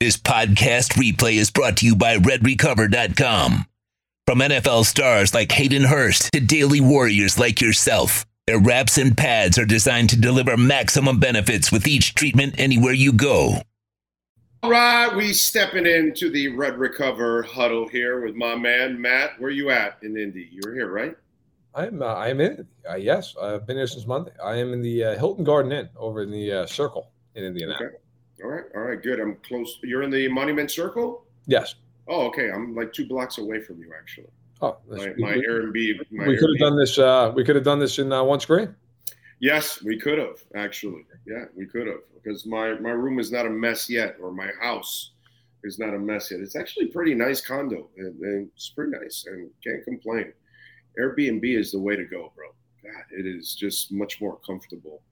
This podcast replay is brought to you by RedRecover.com. From NFL stars like Hayden Hurst to daily warriors like yourself, their wraps and pads are designed to deliver maximum benefits with each treatment anywhere you go. All right, we stepping into the Red Recover huddle here with my man Matt. Where you at in Indy? You're here, right? I'm uh, I'm in. Uh, yes, I've been here since Monday. I am in the uh, Hilton Garden Inn over in the uh, Circle in Indianapolis. Okay. All right, all right, good. I'm close. You're in the Monument Circle. Yes. Oh, okay. I'm like two blocks away from you, actually. Oh, My, we, Airbnb. My we could have done this. Uh, we could have done this in uh, one screen. Yes, we could have actually. Yeah, we could have because my my room is not a mess yet, or my house is not a mess yet. It's actually a pretty nice condo, and, and it's pretty nice, and can't complain. Airbnb is the way to go, bro. God, it is just much more comfortable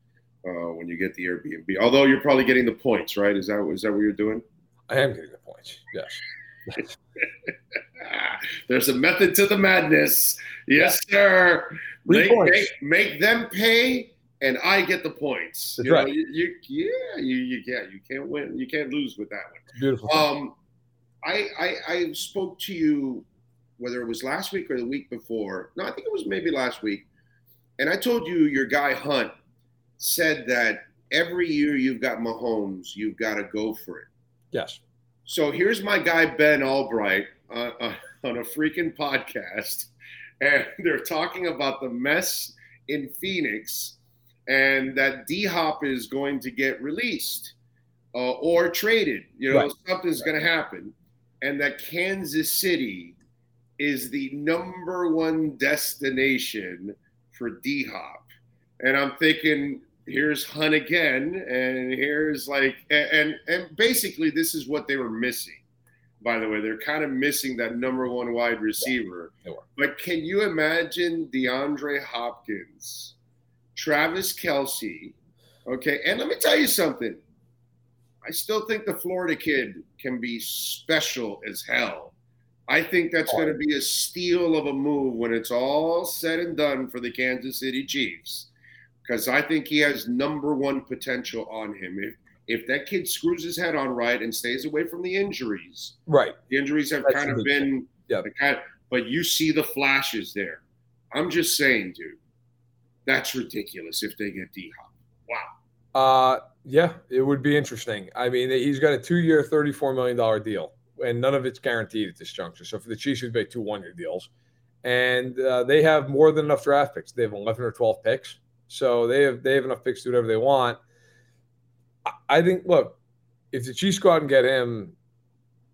uh, when you get the Airbnb. Although you're probably getting the points, right? Is that is that what you're doing? I am getting the points. Yes. There's a method to the madness. Yes, sir. Make, make, make them pay, and I get the points. That's you know, right. you, you, yeah, you, you, yeah, you can't win. You can't lose with that one. It's beautiful. Um, I, I, I spoke to you, whether it was last week or the week before. No, I think it was maybe last week. And I told you your guy Hunt said that every year you've got Mahomes, you've got to go for it. yes. So here's my guy Ben Allbright uh, uh, on a freaking podcast, and they're talking about the mess in Phoenix, and that D Hop is going to get released uh, or traded. You know, Right. something's going to happen, and that Kansas City is the number one destination for D Hop, and I'm thinking. Here's Hunt again, and here's like, and, and basically this is what they were missing. By the way, they're kind of missing that number one wide receiver. were. But can you imagine DeAndre Hopkins, Travis Kelce? Okay, and let me tell you something. I still think the Florida kid can be special as hell. I think that's going to be a steal of a move when it's all said and done for the Kansas City Chiefs because I think he has number one potential on him. If if that kid screws his head on right and stays away from the injuries, Right. the injuries have That's kind of been Yeah. the kind but you see the flashes there. I'm just saying, dude, that's ridiculous if they get D Hop. Wow. Uh, yeah, it would be interesting. I mean, he's got a two-year, thirty-four million dollar deal, and none of it's guaranteed at this juncture. So for the Chiefs, would be two one-year deals, and uh, they have more than enough draft picks. They have eleven or twelve picks, so they have they have enough picks to do whatever they want. I, think. Look, if the Chiefs go out and get him,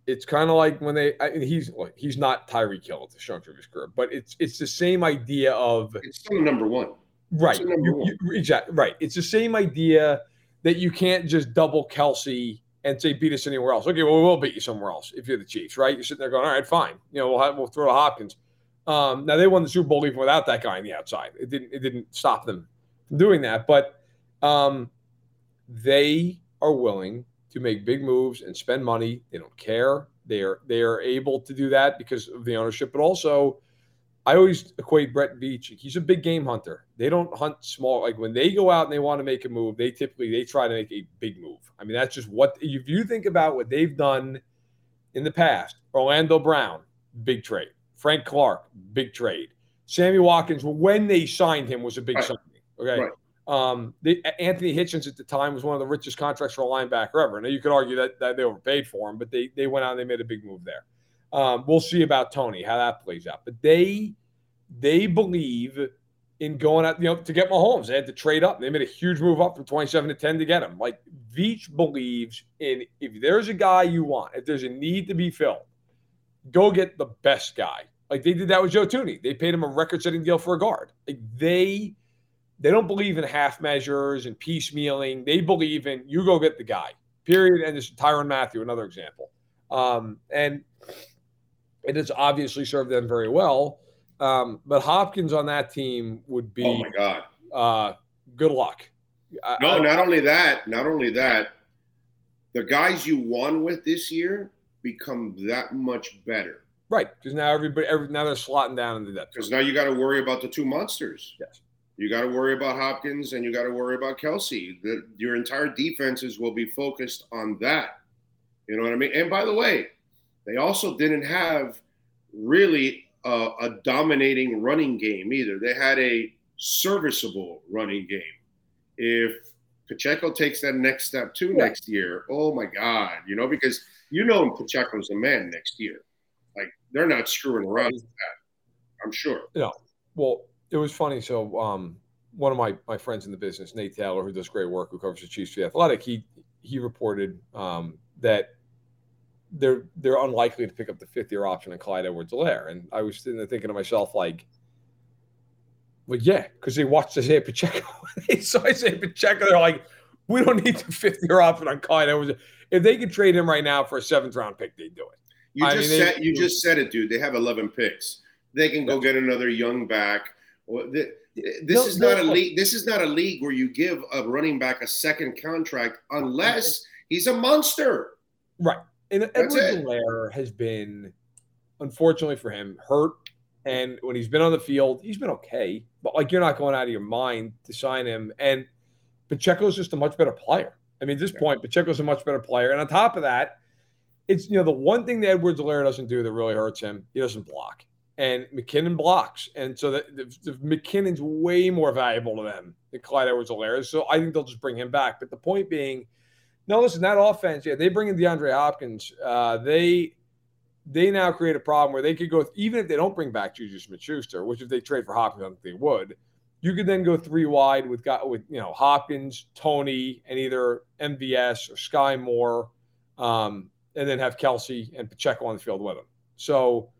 it's kind of like when they. I, he's look, he's not Tyreek Hill at the juncture of his career, but it's it's the same idea of It's still number one. Right. It's number You- one. you- exactly. Right. It's the same idea that you can't just double Kelce and say beat us anywhere else. Okay, well, we'll beat you somewhere else if you're the Chiefs, right? You're sitting there going, all right, fine. You know, we'll have, we'll throw to Hopkins. Um, now they won the Super Bowl even without that guy on the outside. It didn't it didn't stop them doing that, but um, they are willing to make big moves and spend money. They don't care. They are they are able to do that because of the ownership, but also I always equate Brett Veach. He's a big game hunter. They don't hunt small. Like when they go out and they want to make a move, they typically they try to make a big move. I mean, that's just what if you think about what they've done in the past. Orlando Brown, big trade. Frank Clark, big trade. Sammy Watkins, when they signed him, was a big Right. signing. Okay. Right. Um, they, Anthony Hitchens at the time was one of the richest contracts for a linebacker ever. Now you could argue that, that they overpaid for him, but they they went out and they made a big move there. Um, we'll see about Toney how that plays out. But they they believe in going out, you know, to get Mahomes. They had to trade up. They made a huge move up from 27 to 10 to get him. Like Veach believes in if there's a guy you want, if there's a need to be filled, go get the best guy. Like they did that with Joe Thuney. They paid him a record-setting deal for a guard. Like they they don't believe in half measures and piecemealing. They believe in you go get the guy. Period. And this Tyrann Mathieu, another example. Um, and it has obviously served them very well. Um, but Hopkins on that team would be Oh my God. uh, good luck. I- No, I- not only that, not only that, the guys you won with this year become that much better. right, because now everybody, every, now they're slotting down in the depth. Because now you got to worry about the two monsters. Yes. You got to worry about Hopkins and you got to worry about Kelce. The, your entire defenses will be focused on that. You know what I mean? And by the way, they also didn't have really a, a dominating running game either. They had a serviceable running game. If Pacheco takes that next step too yeah. next year, oh my God, you know, because you know Pacheco's a man next year. Like they're not screwing around with that. I'm sure. Yeah. Well, it was funny. So um, one of my my friends in the business, Nate Taylor, who does great work, who covers the Chiefs for the Athletic, he he reported um, that they're they're unlikely to pick up the fifth year option on Clyde Edwards-Helaire. And I was sitting there thinking to myself, like, well, yeah, because they watched Isaiah Pacheco. they saw Isaiah Pacheco. They're like, we don't need the fifth year option on Clyde Edwards. If they could trade him right now for a seventh round pick, they'd do it. You I just mean, said they, you just said it, dude. They have 11 picks. They can go get another young back. Eh, this no, is not no, a league. This is not a league where you give a running back a second contract unless he's a monster. Right. And Helaire has been, unfortunately for him, hurt. And when he's been on the field, he's been okay. But like you're not going out of your mind to sign him. And Pacheco's just a much better player. I mean, at this yeah. point, Pacheco's a much better player. And on top of that, it's you know the one thing that Edwards Helaire doesn't do that really hurts him. He doesn't block, and McKinnon blocks, and so that the, the McKinnon's way more valuable to them than Clyde Edwards Helaire. So I think they'll just bring him back. But the point being no, listen, that offense, yeah, they bring in DeAndre Hopkins. Uh, they they now create a problem where they could go even if they don't bring back Juju Smith-Schuster, which if they trade for Hopkins, I think they would. You could then go three wide with got with you know Hopkins, Toney, and either MVS or Skyy Moore, um, and then have Kelce and Pacheco on the field with them. So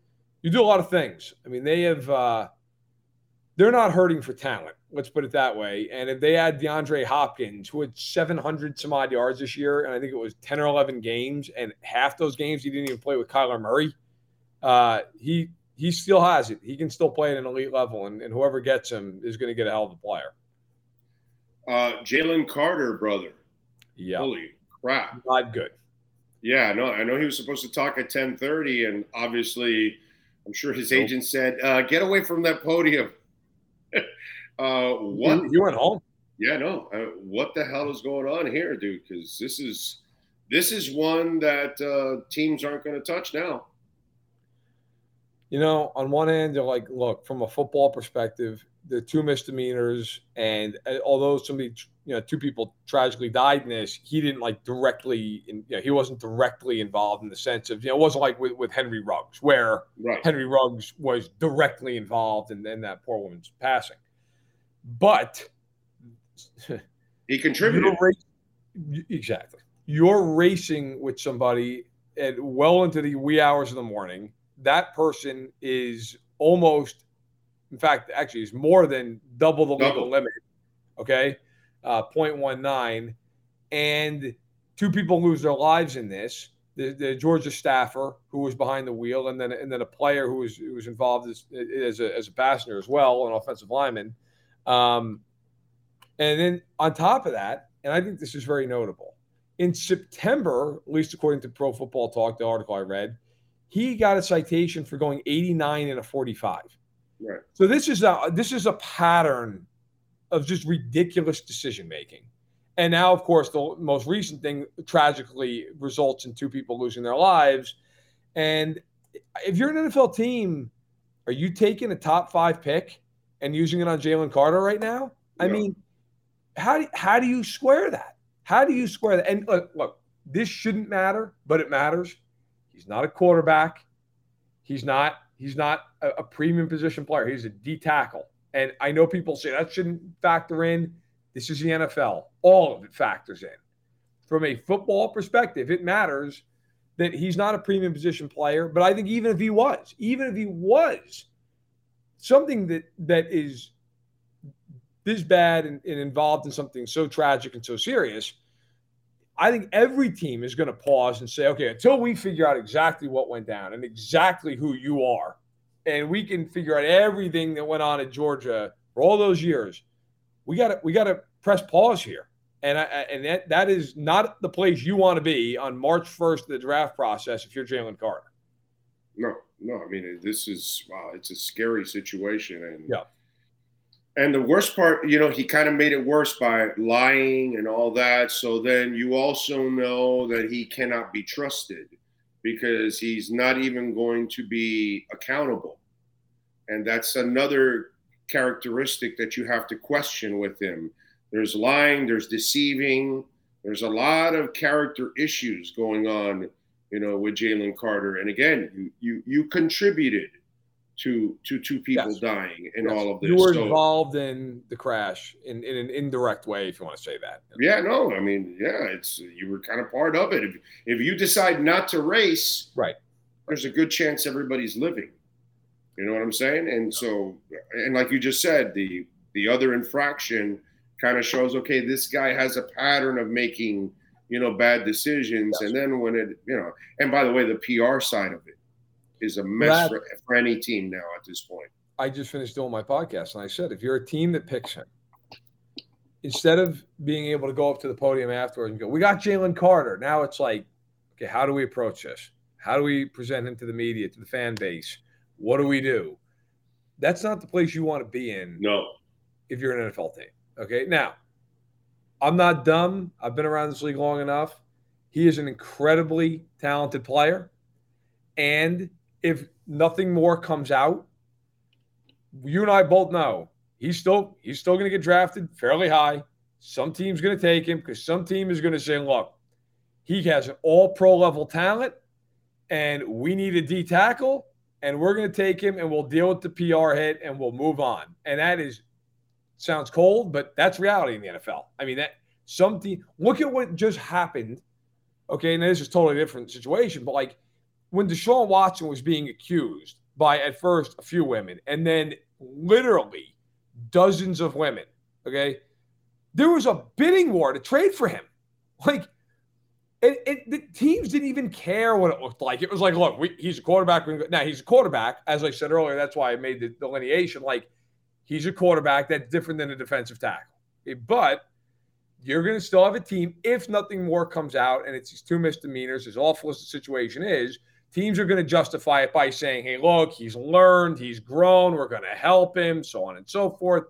you do a lot of things. I mean, they have uh, they're not hurting for talent. Let's put it that way. And if they add DeAndre Hopkins, who had 700 some odd yards this year, and I think it was 10 or 11 games, and half those games he didn't even play with Kyler Murray, uh, he he still has it. He can still play at an elite level, and, and whoever gets him is going to get a hell of a player. Uh, Jalen Carter, brother. Yeah. Holy crap. Not good. Yeah, no, I know he was supposed to talk at 10:30, and obviously, I'm sure his agent said, uh, "Get away from that podium." Uh, what you, you went home? Yeah, no. Uh, what the hell is going on here, dude? Because this is this is one that uh, teams aren't going to touch now. You know, on one end, they're like, look, from a football perspective, the two misdemeanors, and uh, although somebody, you know, two people tragically died in this, he didn't like directly, in, you know, he wasn't directly involved in the sense of, you know, it wasn't like with, with Henry Ruggs, where right. Henry Ruggs was directly involved in, in that poor woman's passing. But he contributed. You're exactly. You're racing with somebody at well into the wee hours of the morning. That person is almost, in fact, actually, is more than double the double. legal limit. Okay, uh, 0.19, and two people lose their lives in this. The, the, Georgia staffer who was behind the wheel, and then and then a player who was who was involved as as a, as a passenger as well, an offensive lineman. Um, and then on top of that, and I think this is very notable, in September, at least according to Pro Football Talk, the article I read, he got a citation for going 89 and a 45. Right. So this is a this is a pattern of just ridiculous decision making. And now, of course, the most recent thing tragically results in two people losing their lives. And if you're an NFL team, are you taking a top five pick and using it on Jalen Carter right now? I mean, how do how do you square that? How do you square that? And look, look, this shouldn't matter, but it matters. He's not a quarterback. He's not he's not a, a premium position player. He's a D tackle. And I know people say that shouldn't factor in. This is the NFL. All of it factors in. From a football perspective, it matters that he's not a premium position player. But I think even if he was, even if he was, something that that is this bad and, and involved in something so tragic and so serious, I think every team is going to pause and say, okay, until we figure out exactly what went down and exactly who you are, and we can figure out everything that went on at Georgia for all those years, we got to we got to press pause here. And I, and that, that is not the place you want to be on March 1st, the draft process, if you're Jalen Carter. No, no. I mean, this is wow. It's a scary situation, and yeah. And the worst part, you know, he kind of made it worse by lying and all that. So then you also know that he cannot be trusted because he's not even going to be accountable. And that's another characteristic that you have to question with him. There's lying, there's deceiving, there's a lot of character issues going on, you know, with Jalen Carter. And again, you you, you contributed to to two people yes. dying in yes. all of this. You were so, involved in the crash in, in an indirect way, if you want to say that. Yeah, no, I mean, yeah, it's you were kind of part of it. If if you decide not to race, right, there's a good chance everybody's living. You know what I'm saying? And so, and like you just said, the the other infraction kind of shows, okay, this guy has a pattern of making, you know, bad decisions, yes. and then when it, you know, and by the way, the PR side of it is a mess for, for any team now at this point. I just finished doing my podcast and I said, if you're a team that picks him, instead of being able to go up to the podium afterwards and go, we got Jalen Carter. Now it's like, okay, how do we approach this? How do we present him to the media, to the fan base? What do we do? That's not the place you want to be in. No. If you're an NFL team. Okay. Now, I'm not dumb. I've been around this league long enough. He is an incredibly talented player. And if nothing more comes out, you and I both know he's still he's still going to get drafted fairly high. Some team's going to take him because some team is going to say, "Look, he has an all pro level talent, and we need a D tackle, and we're going to take him, and we'll deal with the PR hit, and we'll move on." And that is sounds cold, but that's reality in the NFL. I mean that some team. Look at what just happened. Okay, and this is totally different situation, but like when Deshaun Watson was being accused by at first a few women and then literally dozens of women, okay, there was a bidding war to trade for him. Like, it, it, the teams didn't even care what it looked like. It was like, look, we, he's a quarterback. Now he's a quarterback, as I said earlier. That's why I made the delineation. Like, he's a quarterback. That's different than a defensive tackle. But you're going to still have a team if nothing more comes out, and it's these two misdemeanors, as awful as the situation is teams are going to justify it by saying, hey, look, he's learned, he's grown, we're going to help him, so on and so forth.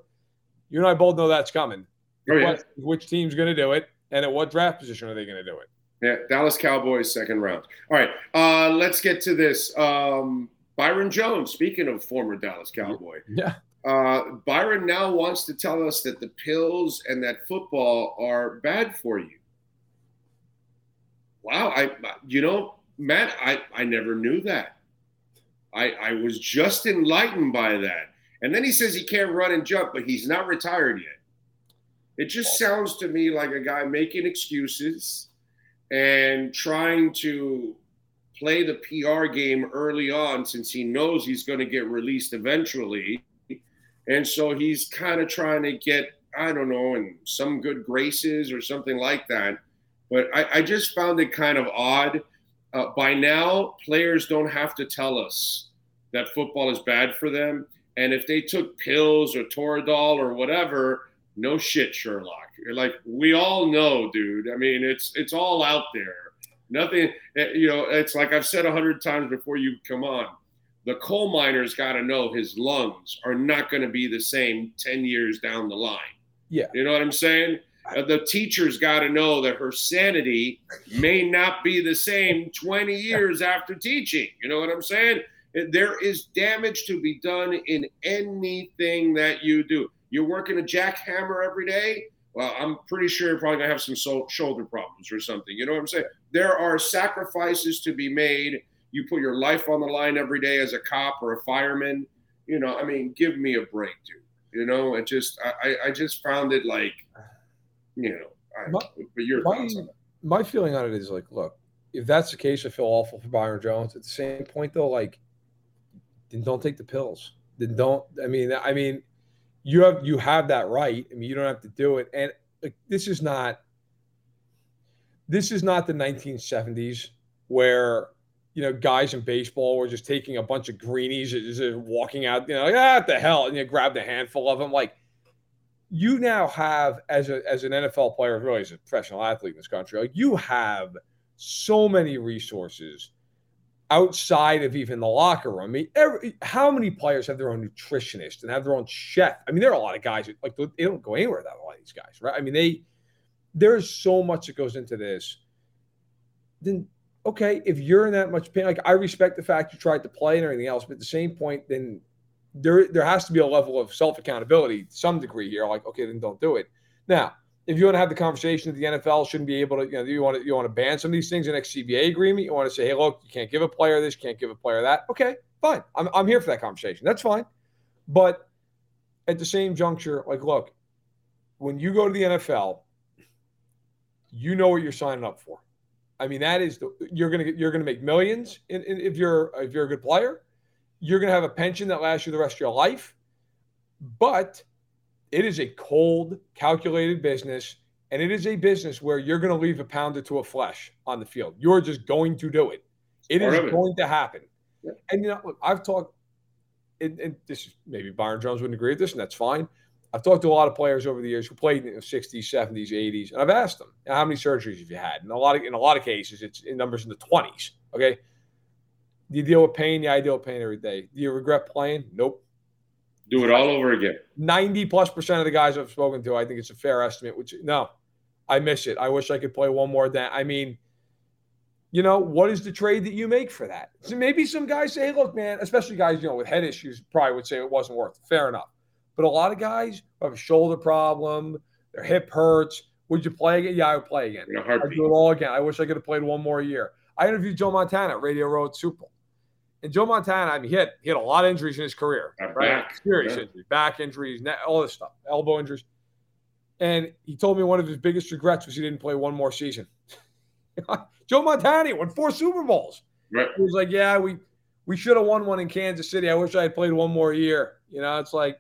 You and I both know that's coming. Oh, yeah. which team's going to do it, and at what draft position are they going to do it? Yeah, Dallas Cowboys, second round. All right, uh, let's get to this. Um, Byron Jones, speaking of former Dallas Cowboy. Yeah. Uh, Byron now wants to tell us that the pills and that football are bad for you. Wow, I you know Matt, I, I never knew that. I, I was just enlightened by that. And then he says he can't run and jump, but he's not retired yet. It just sounds to me like a guy making excuses and trying to play the PR game early on since he knows he's going to get released eventually. And so he's kind of trying to get, I don't know, in some good graces or something like that. But I, I just found it kind of odd uh, by now, players don't have to tell us that football is bad for them. And if they took pills or Toradol or whatever, no shit, Sherlock. Like we all know, dude. I mean, it's it's all out there. Nothing, eh, you know. It's like I've said a hundred times before you come on. The coal miner's got to know his lungs are not going to be the same ten years down the line. Yeah, you know what I'm saying. Uh, the teacher's got to know that her sanity may not be the same 20 years after teaching. You know what I'm saying? There is damage to be done in anything that you do. You're working a jackhammer every day. Well, I'm pretty sure you're probably gonna have some so- shoulder problems or something. You know what I'm saying? There are sacrifices to be made. You put your life on the line every day as a cop or a fireman. You know, I mean, give me a break, dude. You know, it just I, I just found it like you know, I, my, but your my, thoughts on that. My feeling on it is like, look, if that's the case, I feel awful for Byron Jones. At the same point, though, like, then don't take the pills. Then don't. I mean, I mean, you have you have that right. I mean, you don't have to do it. And like, this is not. This is not the 1970s where you know guys in baseball were just taking a bunch of greenies, just walking out. You know, like, ah, what the hell, and you grabbed a handful of them. Like you now have as a as an NFL player, really as a professional athlete in this country, like you have so many resources outside of even the locker room. I mean, every, how many players have their own nutritionist and have their own chef? I mean, there are a lot of guys that, like they don't go anywhere without a lot of these guys, right? I mean, they there's so much that goes into this. Then okay, if you're in that much pain, like I respect the fact you tried to play and everything else, but at the same point, then there there has to be a level of self accountability some degree here. Like, okay, then don't do it. Now, if you want to have the conversation that the NFL shouldn't be able to, you know, you want to you want to ban some of these things in next CBA agreement. You want to say, hey, look, you can't give a player this, you can't give a player that. Okay, fine. I'm I'm here for that conversation. That's fine. But at the same juncture, like, look, when you go to the NFL, you know what you're signing up for. I mean, that is the, you're gonna get you're gonna make millions in, in, if you're if you're a good player. You're gonna have a pension that lasts you the rest of your life, but it is a cold, calculated business, and it is a business where you're going to leave a pounder to a flesh on the field. You're just going to do it. It is going to happen. Yeah. And you know, look, I've talked, and, and, this is maybe Byron Jones wouldn't agree with this, and that's fine. I've talked to a lot of players over the years who played in the 60s, 70s, 80s, and I've asked them, how many surgeries have you had? And a lot of in a lot of cases, it's in numbers in the 20s. Okay. Do you deal with pain? Yeah, I deal with pain every day. Do you regret playing? Nope. Do it all over again. 90 plus percent of the guys I've spoken to, I think it's a fair estimate, which no, I miss it. I wish I could play one more than I mean, you know, what is the trade that you make for that? So maybe some guys say, hey, look, man, especially guys, you know, with head issues probably would say it wasn't worth it. Fair enough. But a lot of guys have a shoulder problem, their hip hurts. Would you play again? Yeah, I would play again. I'd do it all again. I wish I could have played one more year. I interviewed Joe Montana at Radio Row Super. And Joe Montana, I mean, he had he had a lot of injuries in his career, right? Back. Serious yeah. injuries, back injuries, all this stuff, elbow injuries. And he told me one of his biggest regrets was he didn't play one more season. Joe Montana won four Super Bowls. Right. He was like, "Yeah, we we should have won one in Kansas City. I wish I had played one more year." You know, it's like,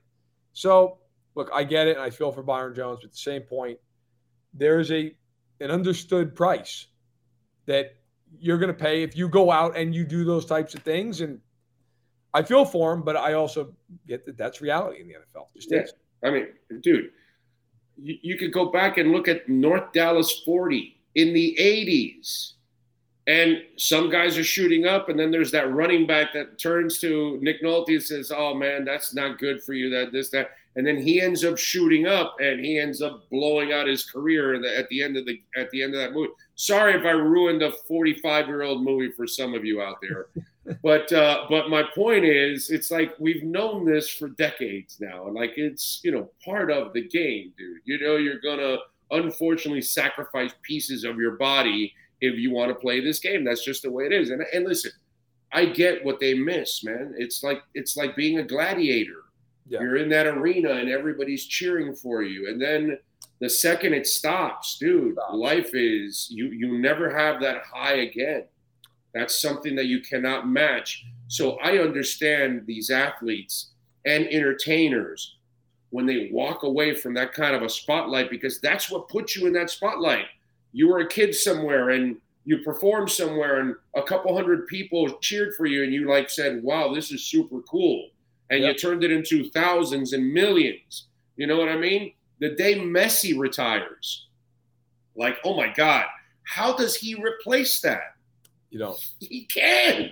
so look, I get it, and I feel for Byron Jones. But at the same point, there's a an understood price that you're going to pay if you go out and you do those types of things. And I feel for him, but I also get that that's reality in the NFL. Just yeah. I mean, dude, you, you could go back and look at North Dallas 40 in the 80s. And some guys are shooting up, and then there's that running back that turns to Nick Nolte and says, "Oh man, that's not good for you. That this that." And then he ends up shooting up and he ends up blowing out his career at the end of the at the end of that movie. Sorry if I ruined a 45 year old movie for some of you out there, but uh, but my point is, it's like we've known this for decades now, and like it's you know part of the game, dude. You know you're gonna unfortunately sacrifice pieces of your body if you want to play this game. That's just the way it is. And and listen, I get what they miss, man. It's like it's like being a gladiator yeah. You're in that arena and everybody's cheering for you. And then the second it stops, dude, life is you you never have that high again. That's something that you cannot match. So I understand these athletes and entertainers when they walk away from that kind of a spotlight because that's what puts you in that spotlight. You were a kid somewhere and you performed somewhere and a couple hundred people cheered for you and you like said, "Wow, this is super cool." And yep. you turned it into thousands and millions. You know what I mean? The day Messi retires, like, oh my God, how does he replace that? You know, he can't.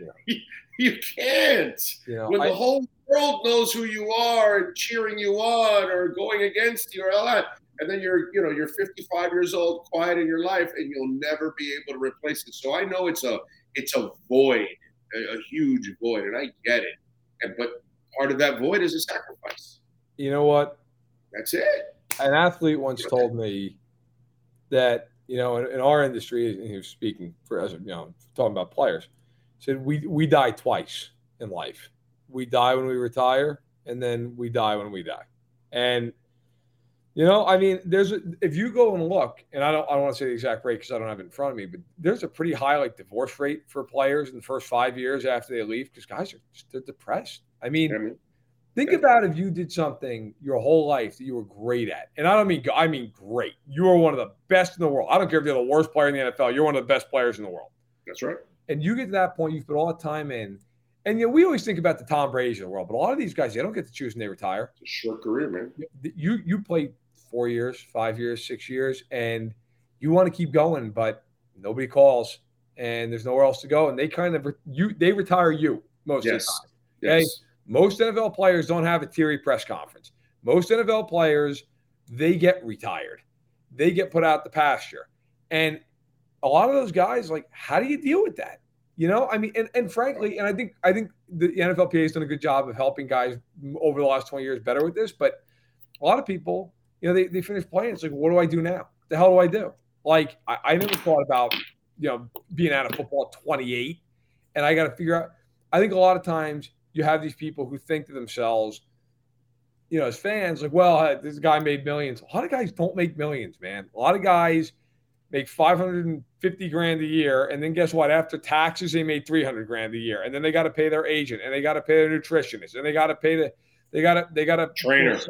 Yeah. you can't. You know, when I, the whole world knows who you are and cheering you on or going against you or all that, and then you're, you know, you're 55 years old, quiet in your life, and you'll never be able to replace it. So I know it's a, it's a void, a, a huge void, and I get it. And but part of that void is a sacrifice. You know what? That's it. An athlete once told me that you know in, in our industry, and he was speaking for as you know talking about players, said we we die twice in life. We die when we retire, and then we die when we die. And you know, I mean, there's a, if you go and look, and I don't, I don't want to say the exact rate because I don't have it in front of me, but there's a pretty high like divorce rate for players in the first five years after they leave because guys are just, they're depressed. I mean, I mean think yeah. about if you did something your whole life that you were great at, and I don't mean I mean great. You are one of the best in the world. I don't care if you're the worst player in the NFL. You're one of the best players in the world. That's right. And you get to that point, you've put all the time in, and you know, we always think about the Tom Brady's of the world, but a lot of these guys they don't get to choose when they retire. It's a short career, man. You you play four years, five years, six years, and you want to keep going, but nobody calls. and there's nowhere else to go, and they kind of you they retire you most yes. of the time. Okay, Yes. most NFL players don't have a teary press conference. Most NFL players they get retired, they get put out the pasture, and a lot of those guys like how do you deal with that? You know, I mean, and, and frankly, and I think I think the NFLPA has done a good job of helping guys over the last 20 years better with this, but a lot of people, you know, they, they finish playing. It's like, what do I do now? What the hell do I do? Like, I, I never thought about, you know, being out of football at 28. And I got to figure out, I think a lot of times you have these people who think to themselves, you know, as fans, like, well, this guy made millions. A lot of guys don't make millions, man. A lot of guys make 550 grand a year. And then guess what? After taxes, they made 300 grand a year. And then they got to pay their agent and they got to pay their nutritionist and they got to pay the, they got to, they got to Trainer.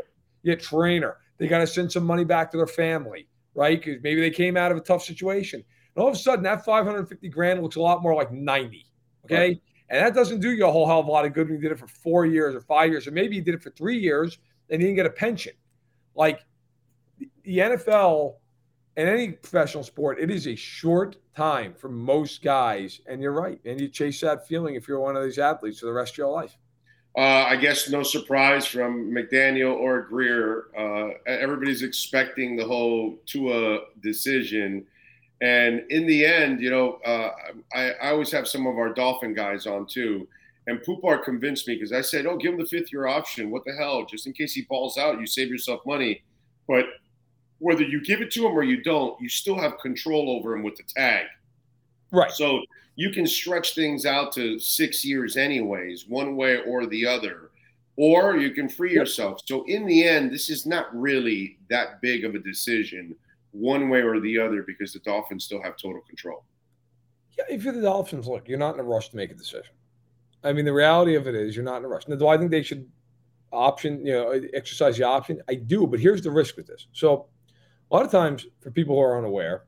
Yeah, trainer. They got to send some money back to their family, right? Because maybe they came out of a tough situation. And all of a sudden, that 550 grand looks a lot more like 90. Okay. Right. And that doesn't do you a whole hell of a lot of good when you did it for four years or five years, or maybe you did it for three years and you didn't get a pension. Like the NFL and any professional sport, it is a short time for most guys. And you're right. And you chase that feeling if you're one of these athletes for the rest of your life. Uh, I guess no surprise from McDaniel or Grier. Uh, everybody's expecting the whole Tua decision. And in the end, you know, uh, I, I, always have some of our Dolphin guys on too. And Poupart convinced me because I said, oh, give him the fifth year option. What the hell? Just in case he balls out, you save yourself money. But whether you give it to him or you don't, you still have control over him with the tag. Right. So you can stretch things out to six years, anyways, one way or the other, or you can free yourself. So, in the end, this is not really that big of a decision, one way or the other, because the Dolphins still have total control. Yeah, if you're the Dolphins, look, you're not in a rush to make a decision. I mean, the reality of it is you're not in a rush. Now, do I think they should option, you know, exercise the option? I do, but here's the risk with this. So, a lot of times, for people who are unaware,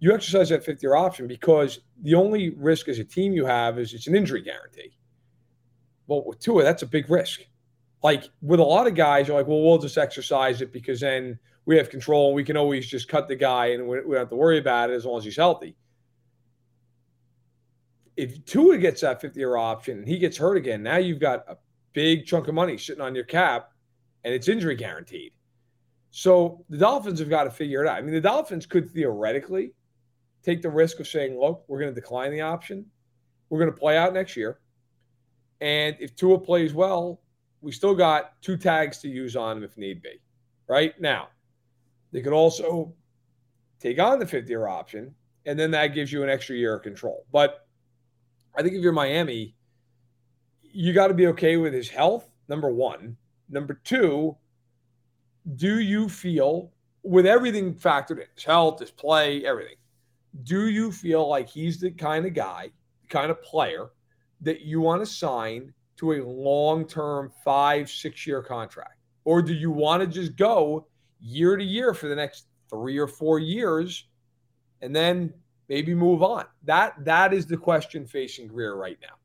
you exercise that fifth year option because the only risk as a team you have is it's an injury guarantee. Well, with Tua, that's a big risk. Like with a lot of guys, you're like, well, we'll just exercise it because then we have control and we can always just cut the guy and we don't have to worry about it as long as he's healthy. If Tua gets that fifth year option and he gets hurt again, now you've got a big chunk of money sitting on your cap and it's injury guaranteed. So the Dolphins have got to figure it out. I mean, the Dolphins could theoretically take the risk of saying, look, we're going to decline the option. We're going to play out next year. And if Tua plays well, we still got two tags to use on him if need be. Right now, they could also take on the fifth year option, and then that gives you an extra year of control. But I think if you're Miami, you got to be okay with his health, number one. Number two, do you feel, with everything factored in, his health, his play, everything, do you feel like he's the kind of guy, the kind of player that you want to sign to a long term five, six year contract? Or do you want to just go year to year for the next three or four years and then maybe move on? That that is the question facing Grier right now.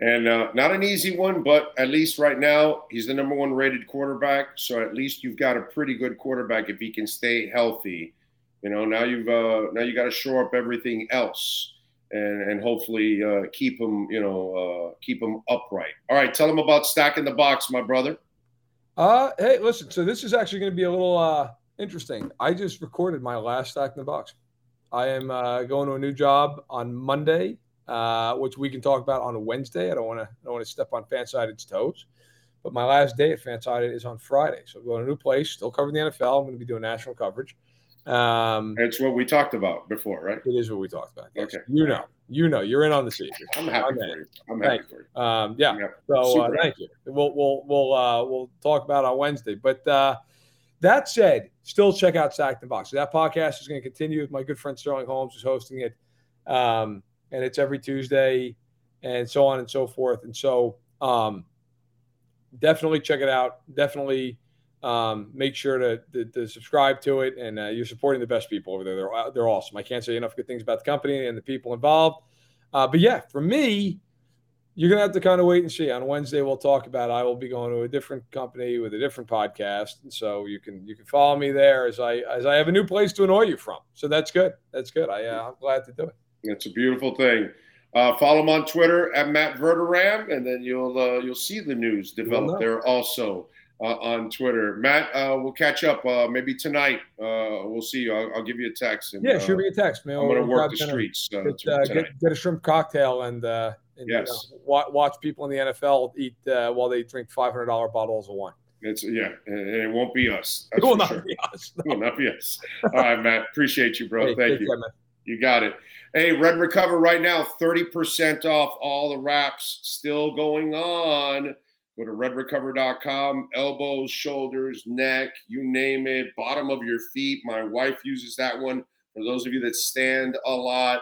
And uh, not an easy one, but at least right now he's the number one rated quarterback. So at least you've got a pretty good quarterback if he can stay healthy. You know, now you've uh, now you got to shore up everything else, and and hopefully uh, keep them, you know, uh, keep him upright. All right, tell them about stacking the box, my brother. Uh, hey, listen. So this is actually going to be a little uh, interesting. I just recorded my last Stacking the Box. I am uh, going to a new job on Monday, uh, which we can talk about on a Wednesday. I don't want to. I don't want to step on Fansided's toes. But my last day at Fansided is on Friday, so I'm going to a new place. Still covering the NFL. I'm going to be doing national coverage. Um, It's what we talked about before, right? it is what we talked about. Yes. Okay. You know, you know, you're in on the secret. I'm happy for you. I'm happy for you. Um, yeah. So uh, thank you. We'll we'll we'll uh, we'll talk about on Wednesday. But uh, that said, still check out Sack the Box. So that podcast is going to continue with my good friend Sterling Holmes, who's hosting it, um, and it's every Tuesday, and so on and so forth. And so um, definitely check it out. Definitely um, make sure to, to, to subscribe to it. And uh, you're supporting the best people over there. They're uh, they're awesome. I can't say enough good things about the company and the people involved. Uh, but yeah, for me, you're gonna have to kind of wait and see. On Wednesday, we'll talk about. It. I will be going to a different company with a different podcast, and so you can you can follow me there as I as I have a new place to annoy you from. So that's good. That's good. I uh, I'm glad to do it. It's a beautiful thing. Uh, follow him on Twitter at Matt Verderame, and then you'll uh, you'll see the news develop there also on Twitter. Matt, uh, we'll catch up uh, maybe tonight. Uh, we'll see you. I'll, I'll, give you a text. And, yeah, shoot me a text, man. I'm going to work the streets. Get, get, get, a shrimp cocktail and and yes. you know, watch people in the NFL eat uh, while they drink five hundred dollar bottles of wine. It's yeah, and it won't be us. It will not sure. be us. No. It will not be us. All right, Matt. Appreciate you, bro. Hey, Thank you. Care, you got it. Hey, Red Recover right now, 30% off all the wraps still going on. Go to redrecover.com, elbows, shoulders, neck, you name it, bottom of your feet. My wife uses that one. For those of you that stand a lot,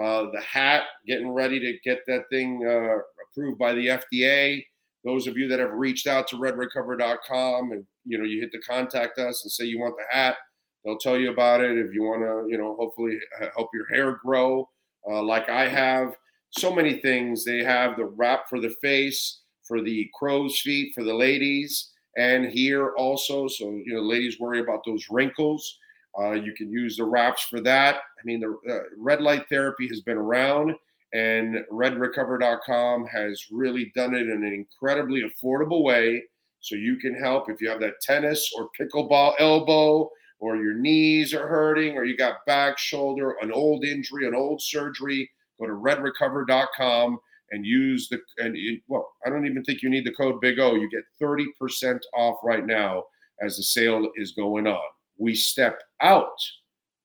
uh, the hat, getting ready to get that thing uh, approved by the FDA. Those of you that have reached out to redrecover.com and you know you hit the contact us and say you want the hat, they'll tell you about it. If you want to, you know, hopefully help your hair grow, uh, like I have. So many things. They have the wrap for the face, for the crow's feet, for the ladies, and here also. So you know, ladies worry about those wrinkles. Uh, you can use the wraps for that. I mean, the uh, red light therapy has been around, and redrecover.com has really done it in an incredibly affordable way. So you can help if you have that tennis or pickleball elbow, or your knees are hurting, or you got back, shoulder, an old injury, an old surgery. Go to redrecover.com and use the and it, well, I don't even think you need the code Big O. You get 30% off right now as the sale is going on we step out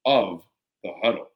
of the huddle.